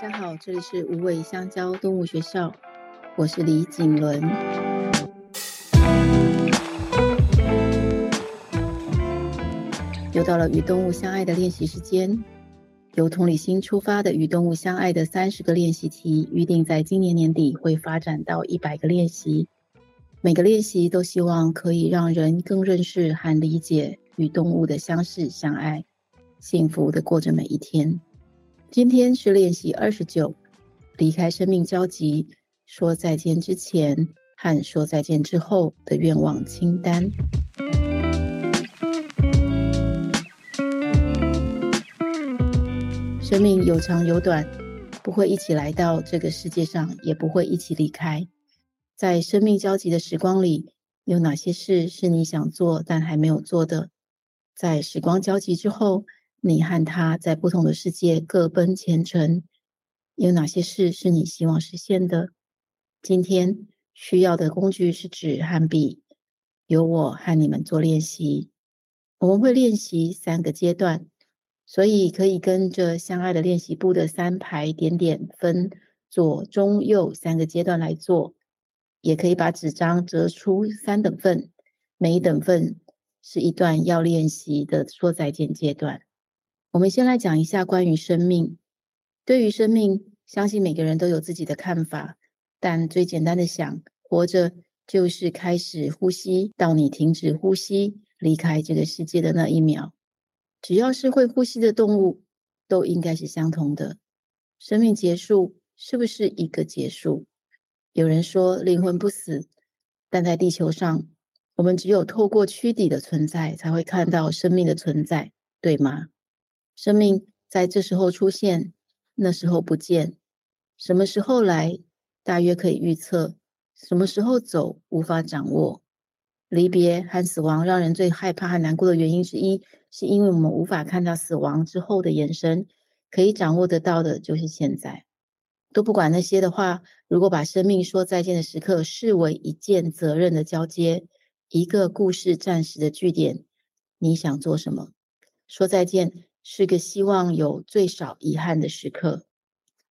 大家好，这里是无尾香蕉动物学校，我是李瑾伦。又到了与动物相爱的练习时间，由同理心出发的与动物相爱的三十个练习题，预定在今年年底会发展到一百个练习。每个练习都希望可以让人更认识和理解与动物的相识相爱，幸福的过着每一天。今天是练习二十九，离开生命交集，说再见之前和说再见之后的愿望清单。生命有长有短，不会一起来到这个世界上，也不会一起离开。在生命交集的时光里，有哪些事是你想做但还没有做的？在时光交集之后，你和他在不同的世界各奔前程，有哪些事是你希望实现的？今天需要的工具是纸和笔，由我和你们做练习。我们会练习三个阶段，所以可以跟着相爱的练习簿的三排点点分左、中、右三个阶段来做，也可以把纸张折出三等份，每一等份是一段要练习的说再见阶段。我们先来讲一下关于生命。对于生命，相信每个人都有自己的看法。但最简单的想，活着就是开始呼吸，到你停止呼吸，离开这个世界的那一秒。只要是会呼吸的动物，都应该是相同的。生命结束是不是一个结束？有人说灵魂不死，但在地球上，我们只有透过躯体的存在，才会看到生命的存在，对吗？生命在这时候出现，那时候不见。什么时候来，大约可以预测；什么时候走，无法掌握。离别和死亡让人最害怕和难过的原因之一，是因为我们无法看到死亡之后的延伸，可以掌握得到的就是现在。都不管那些的话，如果把生命说再见的时刻视为一件责任的交接，一个故事暂时的句点，你想做什么？说再见。是个希望有最少遗憾的时刻。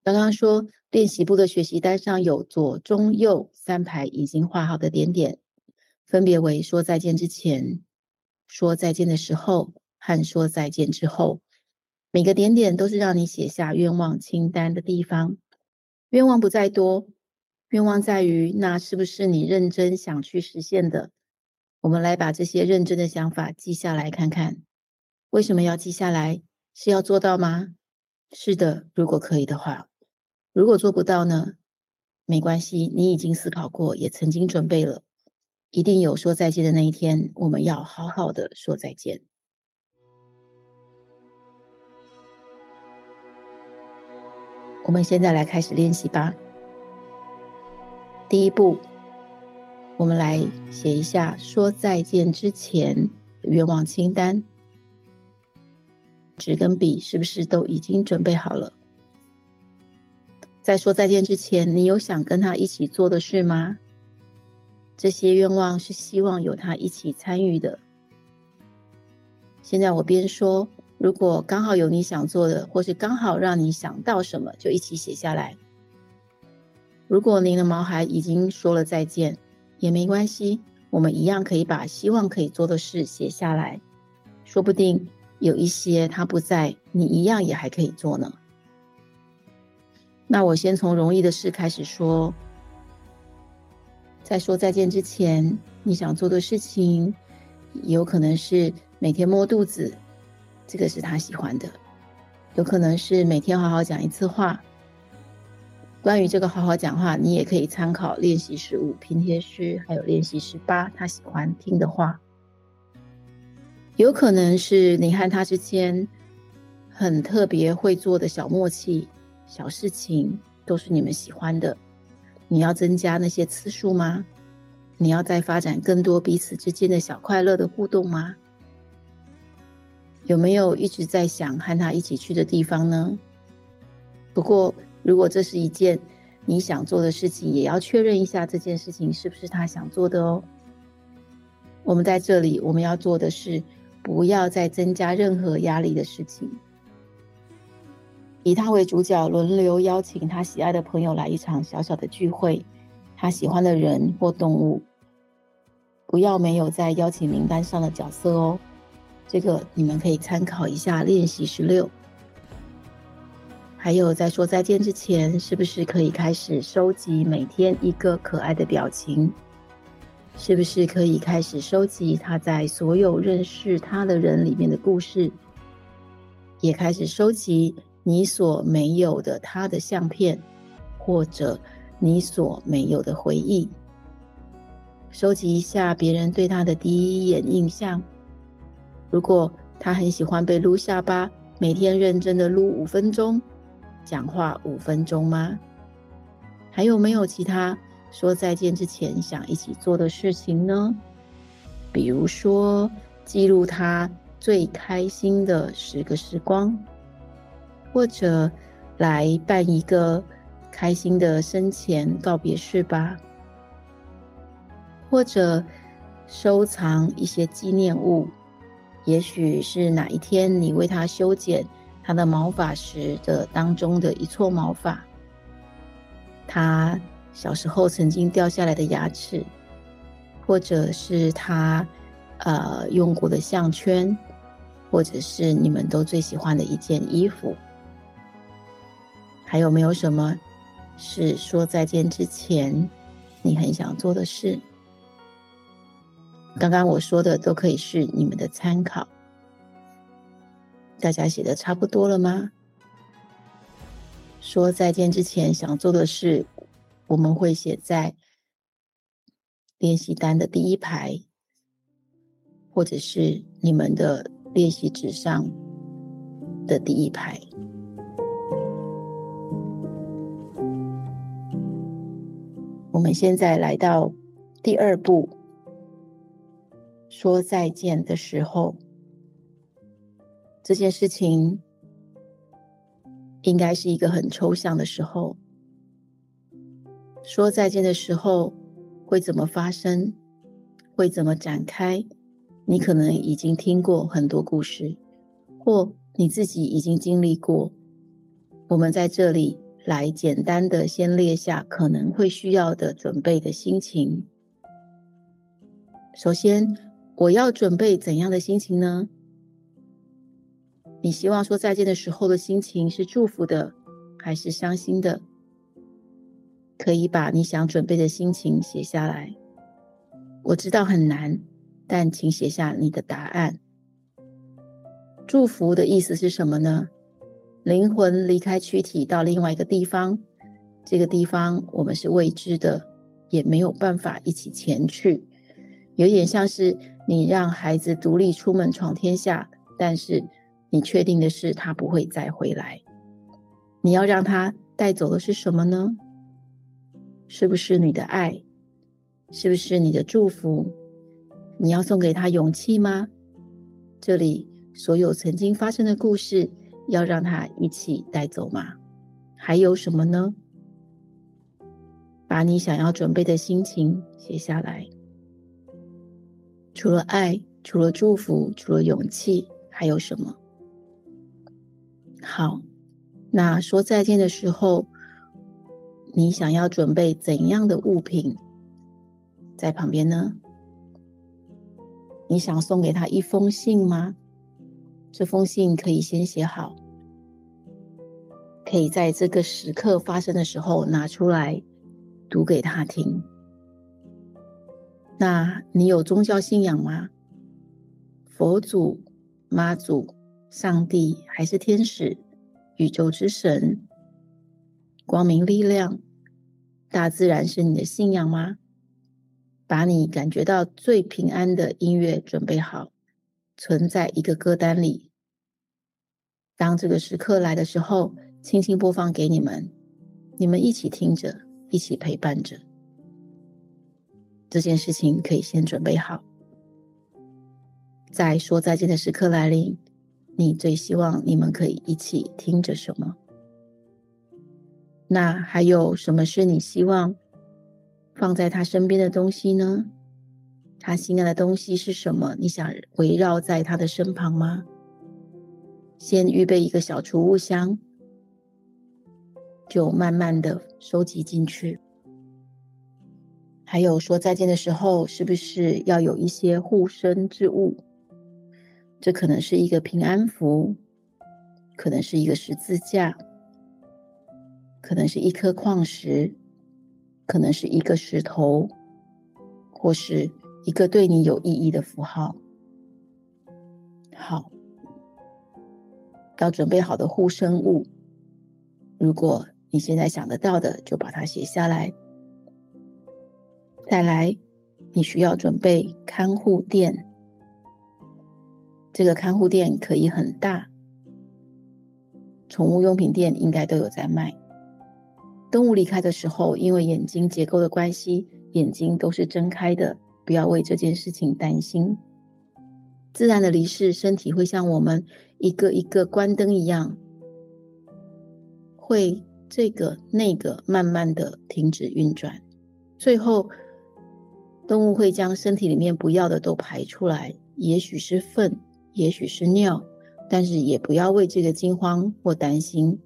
刚刚说练习簿的学习单上有左、中、右三排已经画好的点点，分别为说再见之前、说再见的时候和说再见之后。每个点点都是让你写下愿望清单的地方。愿望不在多，愿望在于那是不是你认真想去实现的。我们来把这些认真的想法记下来看看。为什么要记下来？是要做到吗？是的，如果可以的话。如果做不到呢？没关系，你已经思考过，也曾经准备了。一定有说再见的那一天，我们要好好的说再见。我们现在来开始练习吧。第一步，我们来写一下说再见之前的愿望清单。纸跟笔是不是都已经准备好了？在说再见之前，你有想跟他一起做的事吗？这些愿望是希望有他一起参与的。现在我边说，如果刚好有你想做的，或是刚好让你想到什么，就一起写下来。如果您的毛孩已经说了再见，也没关系，我们一样可以把希望可以做的事写下来，说不定。有一些他不在，你一样也还可以做呢。那我先从容易的事开始说。在说再见之前，你想做的事情，有可能是每天摸肚子，这个是他喜欢的；有可能是每天好好讲一次话。关于这个好好讲话，你也可以参考练习十五拼贴诗，还有练习十八他喜欢听的话。有可能是你和他之间很特别会做的小默契、小事情，都是你们喜欢的。你要增加那些次数吗？你要再发展更多彼此之间的小快乐的互动吗？有没有一直在想和他一起去的地方呢？不过，如果这是一件你想做的事情，也要确认一下这件事情是不是他想做的哦。我们在这里，我们要做的是。不要再增加任何压力的事情。以他为主角，轮流邀请他喜爱的朋友来一场小小的聚会，他喜欢的人或动物。不要没有在邀请名单上的角色哦，这个你们可以参考一下练习十六。还有在说再见之前，是不是可以开始收集每天一个可爱的表情？是不是可以开始收集他在所有认识他的人里面的故事？也开始收集。你所没有的他的相片，或者你所没有的回忆，收集一下别人对他的第一眼印象。如果他很喜欢被撸下巴，每天认真的撸五分钟，讲话五分钟吗？还有没有其他说再见之前想一起做的事情呢？比如说记录他最开心的十个时光。或者来办一个开心的生前告别式吧，或者收藏一些纪念物，也许是哪一天你为他修剪他的毛发时的当中的一撮毛发，他小时候曾经掉下来的牙齿，或者是他呃用过的项圈，或者是你们都最喜欢的一件衣服。还有没有什么是说再见之前你很想做的事？刚刚我说的都可以是你们的参考。大家写的差不多了吗？说再见之前想做的事，我们会写在练习单的第一排，或者是你们的练习纸上的第一排。我们现在来到第二步，说再见的时候，这件事情应该是一个很抽象的时候。说再见的时候会怎么发生？会怎么展开？你可能已经听过很多故事，或你自己已经经历过。我们在这里。来简单的先列下可能会需要的准备的心情。首先，我要准备怎样的心情呢？你希望说再见的时候的心情是祝福的，还是伤心的？可以把你想准备的心情写下来。我知道很难，但请写下你的答案。祝福的意思是什么呢？灵魂离开躯体到另外一个地方，这个地方我们是未知的，也没有办法一起前去。有点像是你让孩子独立出门闯天下，但是你确定的是他不会再回来。你要让他带走的是什么呢？是不是你的爱？是不是你的祝福？你要送给他勇气吗？这里所有曾经发生的故事。要让他一起带走吗？还有什么呢？把你想要准备的心情写下来。除了爱，除了祝福，除了勇气，还有什么？好，那说再见的时候，你想要准备怎样的物品在旁边呢？你想送给他一封信吗？这封信可以先写好，可以在这个时刻发生的时候拿出来读给他听。那你有宗教信仰吗？佛祖、妈祖、上帝，还是天使、宇宙之神、光明力量、大自然是你的信仰吗？把你感觉到最平安的音乐准备好。存在一个歌单里。当这个时刻来的时候，轻轻播放给你们，你们一起听着，一起陪伴着。这件事情可以先准备好。在说再见的时刻来临，你最希望你们可以一起听着什么？那还有什么是你希望放在他身边的东西呢？他心爱的东西是什么？你想围绕在他的身旁吗？先预备一个小储物箱，就慢慢的收集进去。还有说再见的时候，是不是要有一些护身之物？这可能是一个平安符，可能是一个十字架，可能是一颗矿石，可能是一个石头，或是一个对你有意义的符号。好，要准备好的护身物，如果你现在想得到的，就把它写下来。再来，你需要准备看护垫。这个看护垫可以很大，宠物用品店应该都有在卖。动物离开的时候，因为眼睛结构的关系，眼睛都是睁开的，不要为这件事情担心。自然的离世，身体会像我们一个一个关灯一样，会这个那个慢慢的停止运转，最后。动物会将身体里面不要的都排出来，也许是粪，也许是尿，但是也不要为这个惊慌或担心。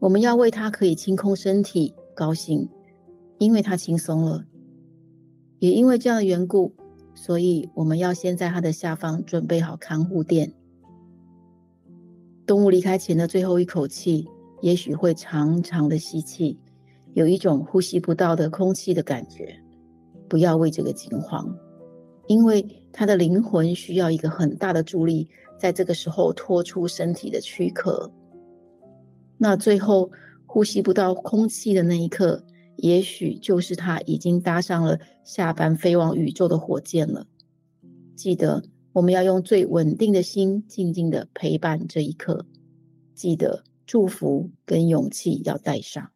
我们要为它可以清空身体高兴，因为它轻松了。也因为这样的缘故，所以我们要先在它的下方准备好看护垫。动物离开前的最后一口气，也许会长长的吸气，有一种呼吸不到的空气的感觉。不要为这个惊慌，因为他的灵魂需要一个很大的助力，在这个时候脱出身体的躯壳。那最后呼吸不到空气的那一刻，也许就是他已经搭上了下班飞往宇宙的火箭了。记得我们要用最稳定的心，静静的陪伴这一刻。记得祝福跟勇气要带上。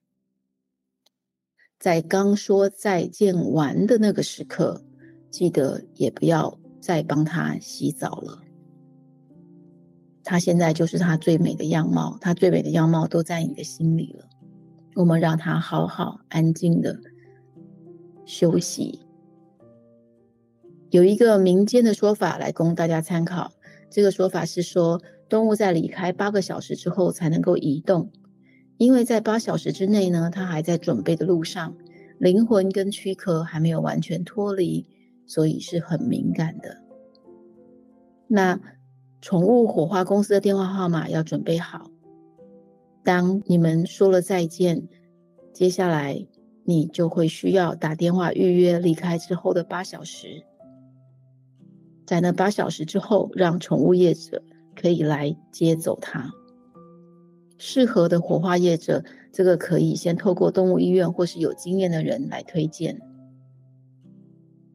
在刚说再见完的那个时刻，记得也不要再帮他洗澡了。他现在就是他最美的样貌，他最美的样貌都在你的心里了。我们让他好好安静的休息。有一个民间的说法来供大家参考，这个说法是说，动物在离开八个小时之后才能够移动。因为在八小时之内呢，它还在准备的路上，灵魂跟躯壳还没有完全脱离，所以是很敏感的。那宠物火化公司的电话号码要准备好。当你们说了再见，接下来你就会需要打电话预约离开之后的八小时，在那八小时之后，让宠物业者可以来接走它。适合的火化业者，这个可以先透过动物医院或是有经验的人来推荐。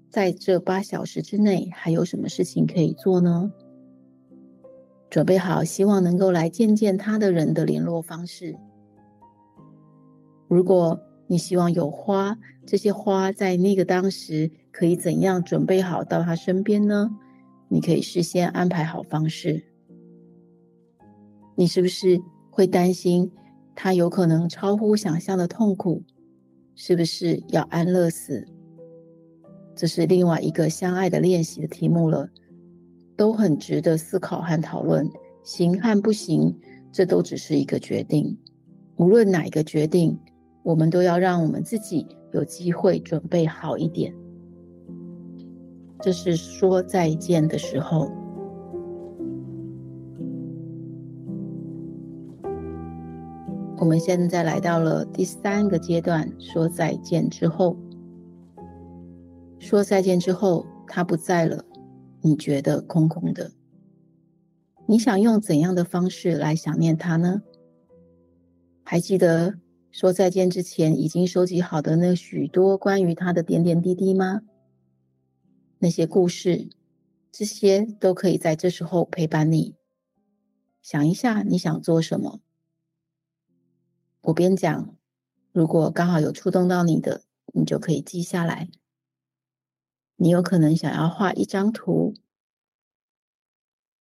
在这八小时之内，还有什么事情可以做呢？准备好希望能够来见见他的人的联络方式。如果你希望有花，这些花在那个当时可以怎样准备好到他身边呢？你可以事先安排好方式。你是不是？会担心他有可能超乎想象的痛苦，是不是要安乐死？这是另外一个相爱的练习的题目了，都很值得思考和讨论。行和不行，这都只是一个决定。无论哪一个决定，我们都要让我们自己有机会准备好一点。这是说再见的时候。我们现在来到了第三个阶段，说再见之后，说再见之后，他不在了，你觉得空空的。你想用怎样的方式来想念他呢？还记得说再见之前已经收集好的那许多关于他的点点滴滴吗？那些故事，这些都可以在这时候陪伴你。想一下，你想做什么？我边讲，如果刚好有触动到你的，你就可以记下来。你有可能想要画一张图，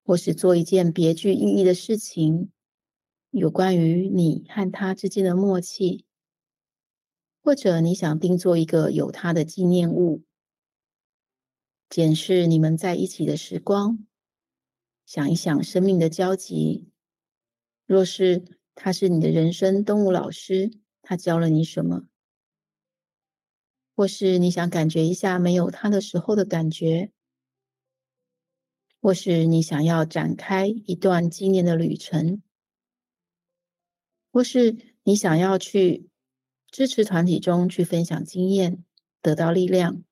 或是做一件别具意义的事情，有关于你和他之间的默契，或者你想定做一个有他的纪念物，检视你们在一起的时光，想一想生命的交集。若是他是你的人生动物老师，他教了你什么？或是你想感觉一下没有他的时候的感觉？或是你想要展开一段纪念的旅程？或是你想要去支持团体中去分享经验，得到力量？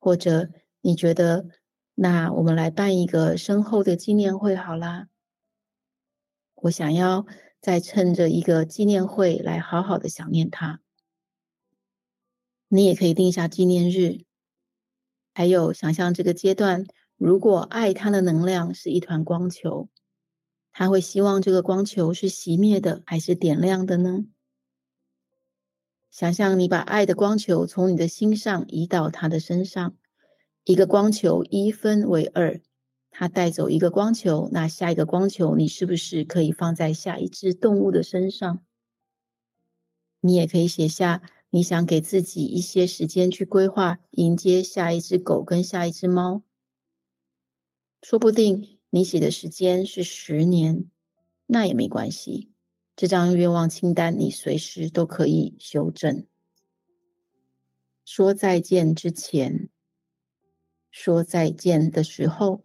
或者你觉得，那我们来办一个深厚的纪念会好啦。我想要再趁着一个纪念会来好好的想念他。你也可以定下纪念日，还有想象这个阶段，如果爱他的能量是一团光球，他会希望这个光球是熄灭的还是点亮的呢？想象你把爱的光球从你的心上移到他的身上，一个光球一分为二，他带走一个光球，那下一个光球你是不是可以放在下一只动物的身上？你也可以写下你想给自己一些时间去规划迎接下一只狗跟下一只猫，说不定你写的时间是十年，那也没关系。这张愿望清单，你随时都可以修正。说再见之前，说再见的时候，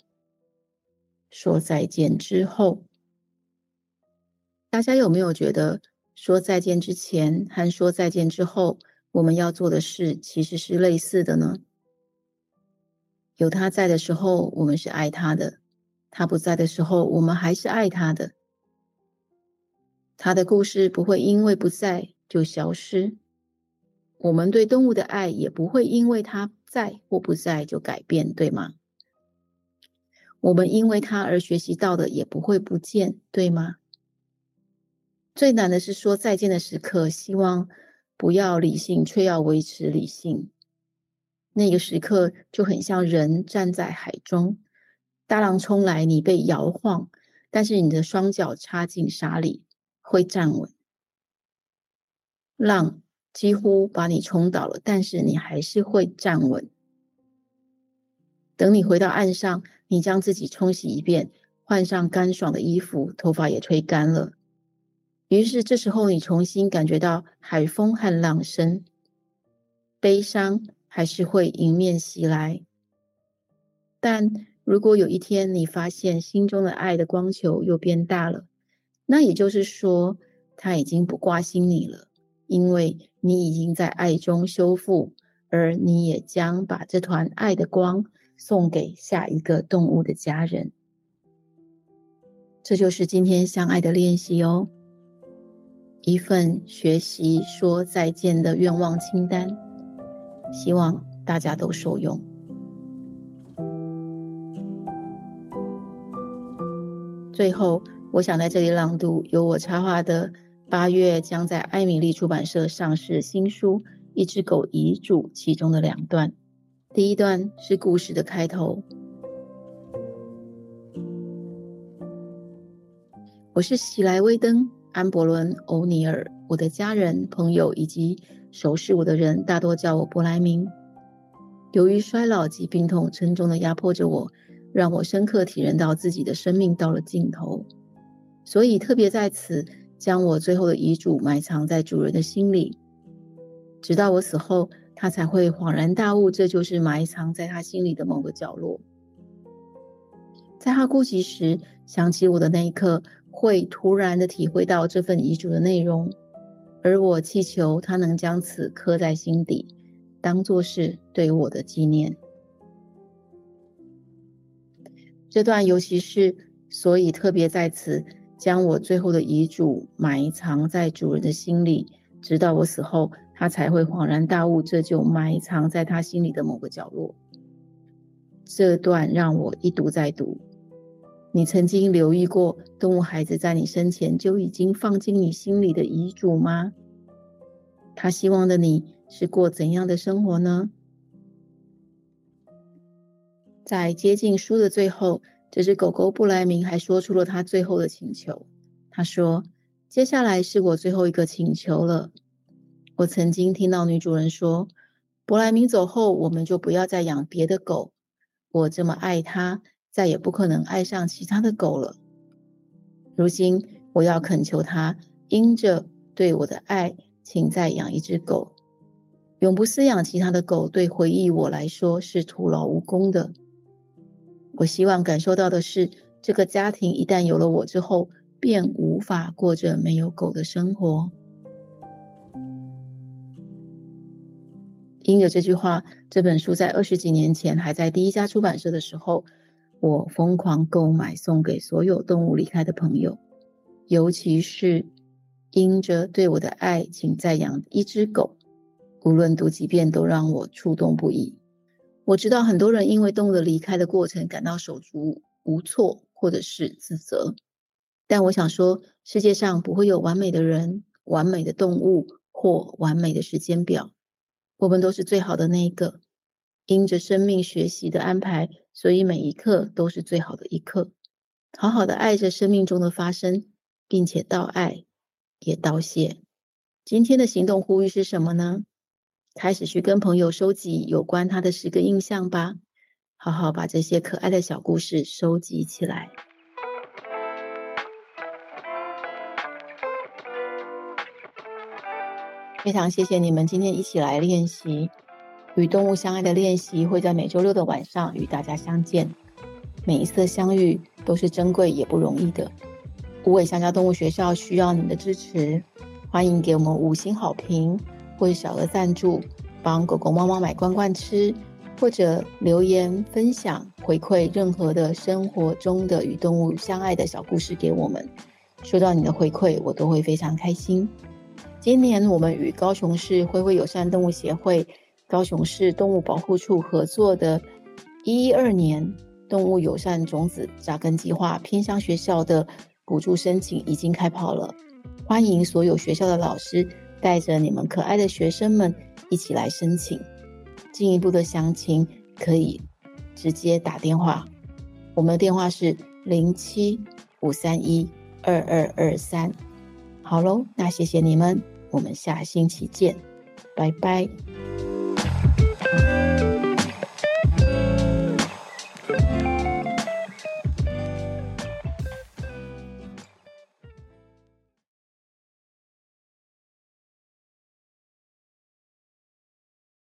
说再见之后，大家有没有觉得说再见之前和说再见之后，我们要做的事其实是类似的呢？有他在的时候，我们是爱他的；他不在的时候，我们还是爱他的。他的故事不会因为不在就消失，我们对动物的爱也不会因为他在或不在就改变，对吗？我们因为他而学习到的也不会不见，对吗？最难的是说再见的时刻，希望不要理性，却要维持理性。那个时刻就很像人站在海中，大浪冲来，你被摇晃，但是你的双脚插进沙里。会站稳，浪几乎把你冲倒了，但是你还是会站稳。等你回到岸上，你将自己冲洗一遍，换上干爽的衣服，头发也吹干了。于是这时候，你重新感觉到海风和浪声，悲伤还是会迎面袭来。但如果有一天你发现心中的爱的光球又变大了，那也就是说，他已经不挂心你了，因为你已经在爱中修复，而你也将把这团爱的光送给下一个动物的家人。这就是今天相爱的练习哦，一份学习说再见的愿望清单，希望大家都受用。最后。我想在这里朗读由我插画的八月将在艾米丽出版社上市新书《一只狗遗嘱》其中的两段。第一段是故事的开头。我是席来威登·安伯伦·欧尼尔，我的家人、朋友以及熟识我的人大多叫我布莱明。由于衰老及病痛沉重的压迫着我，让我深刻体认到自己的生命到了尽头。所以特别在此，将我最后的遗嘱埋藏在主人的心里，直到我死后，他才会恍然大悟，这就是埋藏在他心里的某个角落。在他哭泣时，想起我的那一刻，会突然的体会到这份遗嘱的内容，而我祈求他能将此刻在心底，当作是对我的纪念。这段尤其是，所以特别在此。将我最后的遗嘱埋藏在主人的心里，直到我死后，他才会恍然大悟，这就埋藏在他心里的某个角落。这段让我一读再读。你曾经留意过动物孩子在你生前就已经放进你心里的遗嘱吗？他希望的你是过怎样的生活呢？在接近书的最后。这只狗狗布莱明还说出了他最后的请求。他说：“接下来是我最后一个请求了。我曾经听到女主人说，布莱明走后，我们就不要再养别的狗。我这么爱他，再也不可能爱上其他的狗了。如今，我要恳求他，因着对我的爱，请再养一只狗。永不饲养其他的狗，对回忆我来说是徒劳无功的。我希望感受到的是，这个家庭一旦有了我之后，便无法过着没有狗的生活。因着这句话，这本书在二十几年前还在第一家出版社的时候，我疯狂购买送给所有动物离开的朋友，尤其是因着对我的爱，请再养一只狗。无论读几遍，都让我触动不已。我知道很多人因为动物的离开的过程感到手足无措，或者是自责。但我想说，世界上不会有完美的人、完美的动物或完美的时间表。我们都是最好的那一个。因着生命学习的安排，所以每一刻都是最好的一刻。好好的爱着生命中的发生，并且道爱，也道谢。今天的行动呼吁是什么呢？开始去跟朋友收集有关他的十个印象吧，好好把这些可爱的小故事收集起来。非常谢谢你们今天一起来练习与动物相爱的练习，会在每周六的晚上与大家相见。每一次的相遇都是珍贵也不容易的。无尾香蕉动物学校需要你们的支持，欢迎给我们五星好评。或者小额赞助，帮狗狗、猫猫买罐罐吃，或者留言分享回馈任何的生活中的与动物相爱的小故事给我们。收到你的回馈，我都会非常开心。今年我们与高雄市灰灰友善动物协会、高雄市动物保护处合作的“一一二年动物友善种子扎根计划”偏乡学校的补助申请已经开跑了，欢迎所有学校的老师。带着你们可爱的学生们一起来申请，进一步的详情可以直接打电话，我们的电话是零七五三一二二二三。好喽，那谢谢你们，我们下星期见，拜拜。